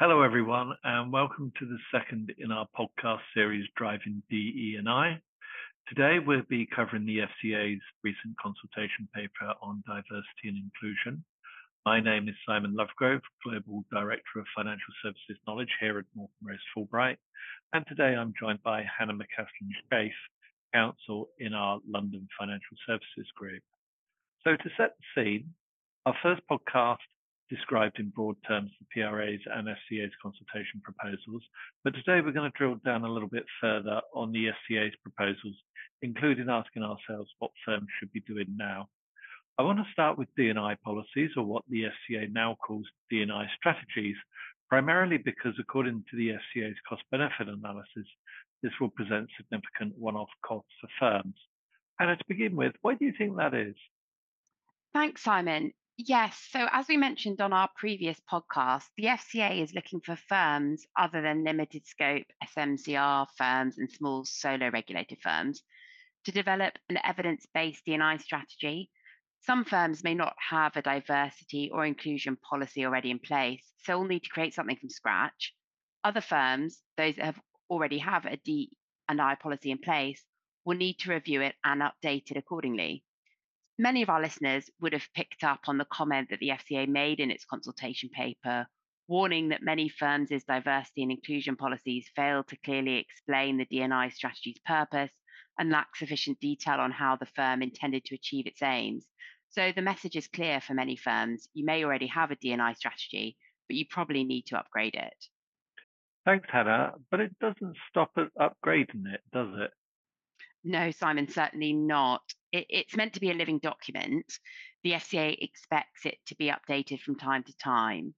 Hello, everyone, and welcome to the second in our podcast series, Driving DE&I. Today, we'll be covering the FCA's recent consultation paper on diversity and inclusion. My name is Simon Lovegrove, Global Director of Financial Services Knowledge here at Norton Rose Fulbright. And today I'm joined by Hannah McCaslin Scaife, Counsel in our London Financial Services Group. So to set the scene, our first podcast described in broad terms the PRA's and FCA's consultation proposals, but today we're going to drill down a little bit further on the FCA's proposals, including asking ourselves what firms should be doing now. I want to start with D&I policies, or what the FCA now calls D&I strategies, primarily because according to the FCA's cost-benefit analysis, this will present significant one-off costs for firms. And to begin with, why do you think that is? Thanks, Simon. Yes. So, as we mentioned on our previous podcast, the FCA is looking for firms other than limited scope SMCR firms and small solo regulated firms to develop an evidence based D&I strategy. Some firms may not have a diversity or inclusion policy already in place, so will need to create something from scratch. Other firms, those that have already have a D&I policy in place, will need to review it and update it accordingly many of our listeners would have picked up on the comment that the FCA made in its consultation paper, warning that many firms' diversity and inclusion policies fail to clearly explain the D&I strategy's purpose and lack sufficient detail on how the firm intended to achieve its aims. So the message is clear for many firms. You may already have a D&I strategy, but you probably need to upgrade it. Thanks, Hannah. But it doesn't stop at upgrading it, does it? No, Simon, certainly not. It, it's meant to be a living document. The FCA expects it to be updated from time to time.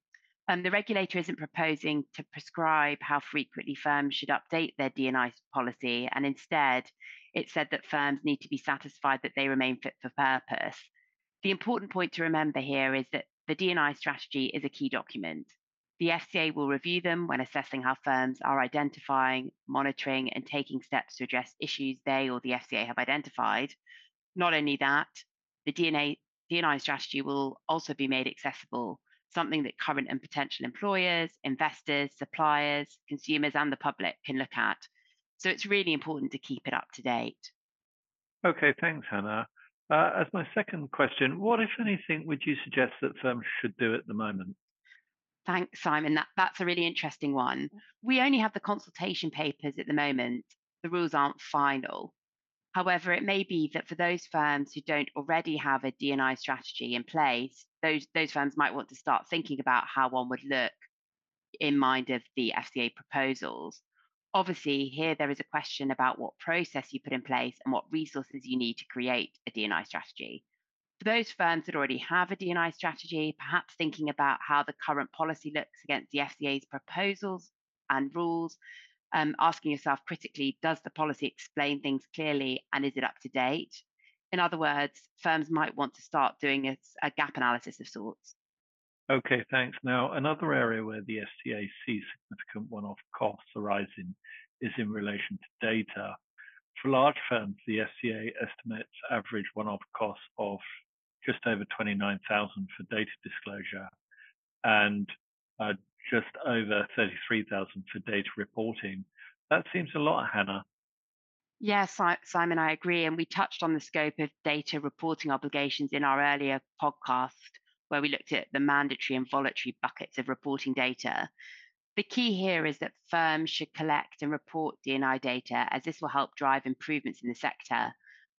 Um, the regulator isn't proposing to prescribe how frequently firms should update their D&I policy, and instead, it said that firms need to be satisfied that they remain fit for purpose. The important point to remember here is that the D&I strategy is a key document. The FCA will review them when assessing how firms are identifying, monitoring, and taking steps to address issues they or the FCA have identified. Not only that, the DNA, D&I strategy will also be made accessible, something that current and potential employers, investors, suppliers, consumers, and the public can look at. So it's really important to keep it up to date. Okay, thanks, Hannah. Uh, as my second question, what, if anything, would you suggest that firms should do at the moment? Thanks, Simon. That, that's a really interesting one. We only have the consultation papers at the moment. The rules aren't final. However, it may be that for those firms who don't already have a D&I strategy in place, those, those firms might want to start thinking about how one would look in mind of the FCA proposals. Obviously, here there is a question about what process you put in place and what resources you need to create a D&I strategy. For those firms that already have a D&I strategy, perhaps thinking about how the current policy looks against the FCA's proposals and rules, um, asking yourself critically, does the policy explain things clearly and is it up to date? In other words, firms might want to start doing a, a gap analysis of sorts. Okay, thanks. Now, another area where the FCA sees significant one off costs arising is in relation to data. For large firms, the FCA estimates average one off costs of just over 29,000 for data disclosure and uh, just over 33,000 for data reporting. That seems a lot, Hannah. Yes, Simon, I agree. And we touched on the scope of data reporting obligations in our earlier podcast, where we looked at the mandatory and voluntary buckets of reporting data. The key here is that firms should collect and report D&I data, as this will help drive improvements in the sector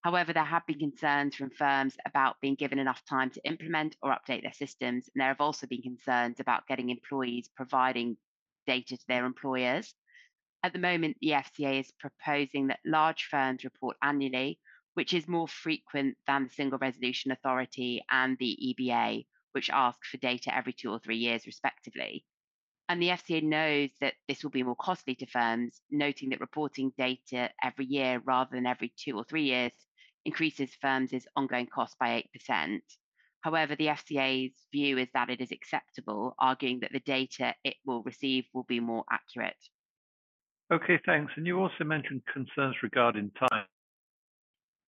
However, there have been concerns from firms about being given enough time to implement or update their systems, and there have also been concerns about getting employees providing data to their employers. At the moment, the FCA is proposing that large firms report annually, which is more frequent than the Single Resolution Authority and the EBA, which ask for data every two or three years, respectively. And the FCA knows that this will be more costly to firms, noting that reporting data every year rather than every two or three years increases firms' ongoing cost by 8%. However, the FCA's view is that it is acceptable, arguing that the data it will receive will be more accurate. Okay, thanks. And you also mentioned concerns regarding time.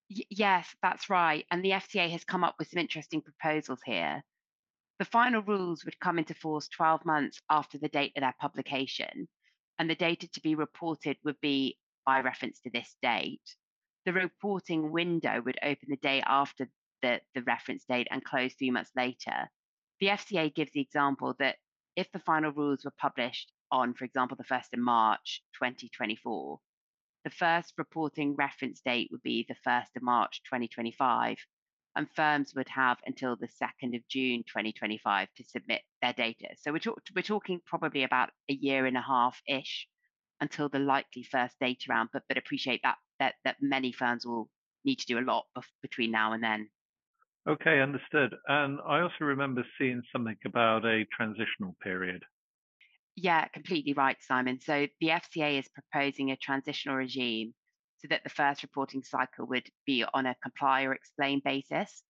Y- yes, that's right. And the FCA has come up with some interesting proposals here. The final rules would come into force 12 months after the date of their publication, and the data to be reported would be by reference to this date. The reporting window would open the day after the, the reference date and close three months later. The FCA gives the example that if the final rules were published on, for example, the 1st of March 2024, the first reporting reference date would be the 1st of March 2025, and firms would have until the 2nd of June 2025 to submit their data. So we're, talk- we're talking probably about a year and a half ish until the likely first data round, but, but appreciate that, that, that many firms will need to do a lot of, between now and then. Okay, understood. And I also remember seeing something about a transitional period. Yeah, completely right, Simon. So the FCA is proposing a transitional regime so that the first reporting cycle would be on a comply or explain basis.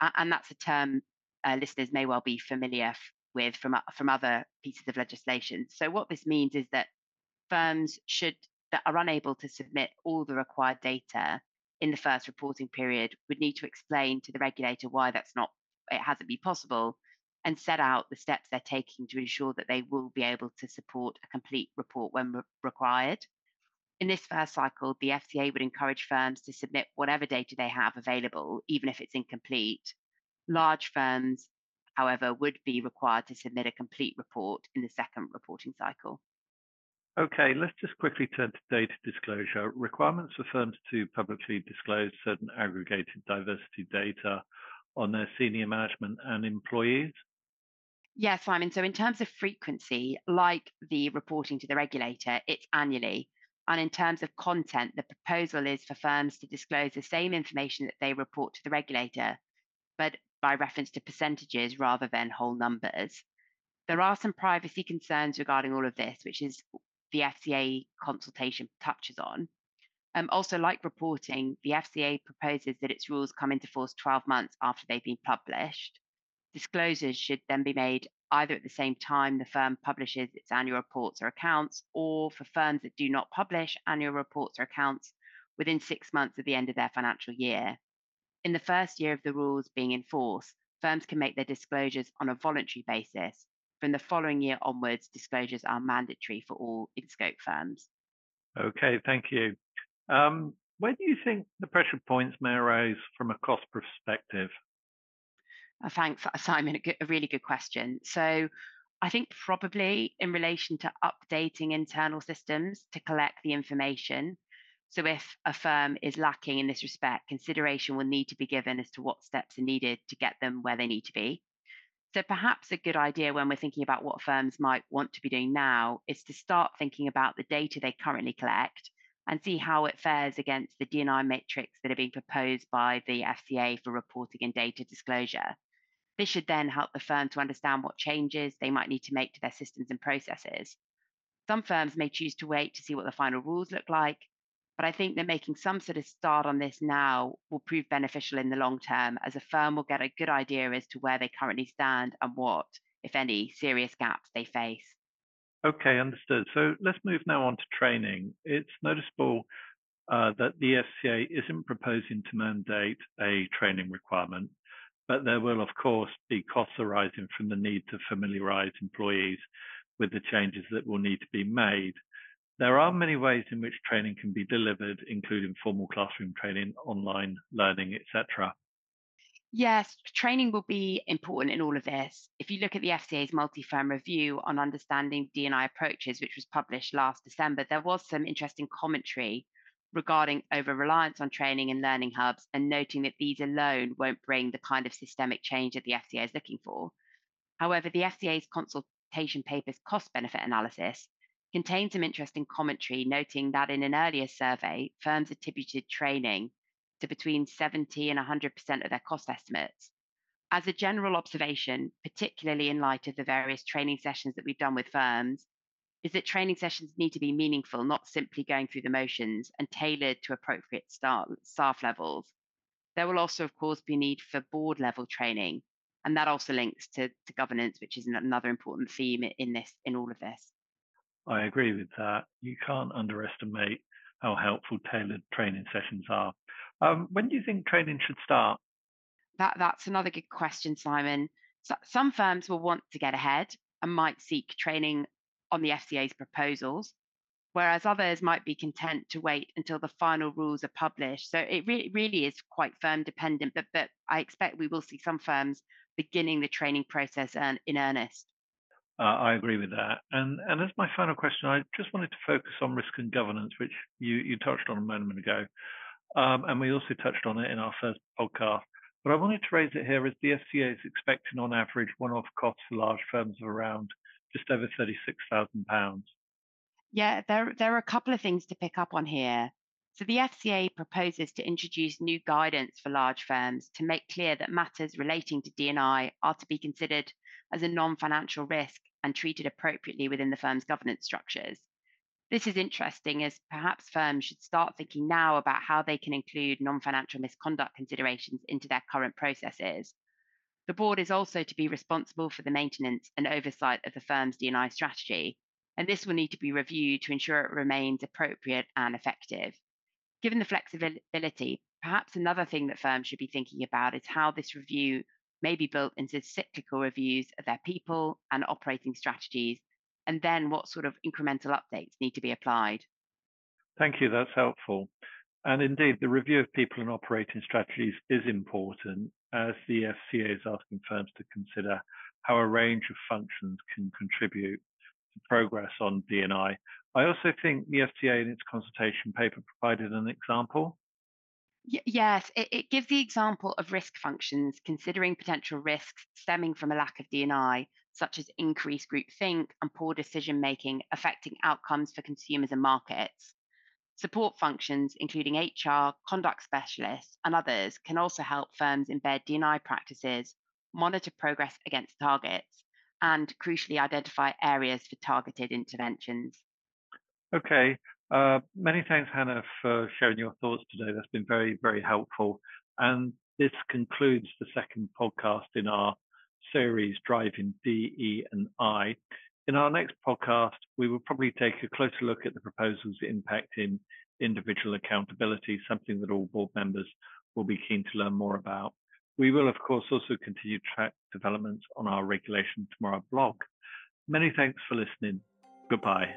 And that's a term uh, listeners may well be familiar with from, from other pieces of legislation. So what this means is that firms should that are unable to submit all the required data in the first reporting period would need to explain to the regulator why that's not it hasn't been possible and set out the steps they're taking to ensure that they will be able to support a complete report when re- required. In this first cycle, the FCA would encourage firms to submit whatever data they have available, even if it's incomplete. Large firms, however, would be required to submit a complete report in the second reporting cycle. Okay, let's just quickly turn to data disclosure. Requirements for firms to publicly disclose certain aggregated diversity data on their senior management and employees. Yes, Simon. So, in terms of frequency, like the reporting to the regulator, it's annually. And in terms of content, the proposal is for firms to disclose the same information that they report to the regulator, but by reference to percentages rather than whole numbers. There are some privacy concerns regarding all of this, which is the FCA consultation touches on. Um, also, like reporting, the FCA proposes that its rules come into force 12 months after they've been published. Disclosures should then be made either at the same time the firm publishes its annual reports or accounts, or for firms that do not publish annual reports or accounts within six months of the end of their financial year. In the first year of the rules being in force, firms can make their disclosures on a voluntary basis, from the following year onwards, disclosures are mandatory for all in-scope firms. Okay, thank you. Um, where do you think the pressure points may arise from a cost perspective? Uh, thanks, Simon. A, good, a really good question. So, I think probably in relation to updating internal systems to collect the information. So, if a firm is lacking in this respect, consideration will need to be given as to what steps are needed to get them where they need to be. So perhaps a good idea when we're thinking about what firms might want to be doing now is to start thinking about the data they currently collect and see how it fares against the D&I matrix that are being proposed by the FCA for reporting and data disclosure. This should then help the firm to understand what changes they might need to make to their systems and processes. Some firms may choose to wait to see what the final rules look like, but I think that making some sort of start on this now will prove beneficial in the long term as a firm will get a good idea as to where they currently stand and what, if any, serious gaps they face. Okay, understood. So let's move now on to training. It's noticeable uh, that the FCA isn't proposing to mandate a training requirement, but there will, of course, be costs arising from the need to familiarize employees with the changes that will need to be made. There are many ways in which training can be delivered, including formal classroom training, online learning, etc. Yes, training will be important in all of this. If you look at the FCA's multi-firm review on understanding D&I approaches, which was published last December, there was some interesting commentary regarding over reliance on training and learning hubs and noting that these alone won't bring the kind of systemic change that the FCA is looking for. However, the FCA's consultation paper's cost benefit analysis contained some interesting commentary, noting that in an earlier survey, firms attributed training to between 70 and 100% of their cost estimates. As a general observation, particularly in light of the various training sessions that we've done with firms, is that training sessions need to be meaningful, not simply going through the motions and tailored to appropriate staff levels. There will also, of course, be need for board level training, and that also links to, to governance, which is another important theme in this in all of this. I agree with that. You can't underestimate how helpful tailored training sessions are. Um, when do you think training should start? That that's another good question, Simon. So, some firms will want to get ahead and might seek training on the FCA's proposals, whereas others might be content to wait until the final rules are published. So it re- really is quite firm dependent, but, but I expect we will see some firms beginning the training process in earnest. Uh, I agree with that. And and as my final question, I just wanted to focus on risk and governance, which you, you touched on a moment ago. Um, and we also touched on it in our first podcast. But I wanted to raise it here as the FCA is expecting on average one-off costs for large firms of around just over £36,000. Yeah, there, there are a couple of things to pick up on here. So the FCA proposes to introduce new guidance for large firms to make clear that matters relating to D&I are to be considered as a non-financial risk and treated appropriately within the firm's governance structures. This is interesting as perhaps firms should start thinking now about how they can include non-financial misconduct considerations into their current processes. The board is also to be responsible for the maintenance and oversight of the firm's D&I strategy, and this will need to be reviewed to ensure it remains appropriate and effective. Given the flexibility, perhaps another thing that firms should be thinking about is how this review may be built into cyclical reviews of their people and operating strategies, and then what sort of incremental updates need to be applied. Thank you, that's helpful. And indeed, the review of people and operating strategies is important as the FCA is asking firms to consider how a range of functions can contribute to progress on D&I I also think the FCA in its consultation paper provided an example. Yes, it, it gives the example of risk functions considering potential risks stemming from a lack of D&I, such as increased groupthink and poor decision making affecting outcomes for consumers and markets. Support functions, including HR, conduct specialists, and others, can also help firms embed D&I practices, monitor progress against targets, and crucially identify areas for targeted interventions. Okay. Uh, many thanks, Hannah, for sharing your thoughts today. That's been very, very helpful. And this concludes the second podcast in our series, Driving D, E, and I. In our next podcast, we will probably take a closer look at the proposals impacting individual accountability, something that all board members will be keen to learn more about. We will, of course, also continue track developments on our Regulation Tomorrow blog. Many thanks for listening. Goodbye.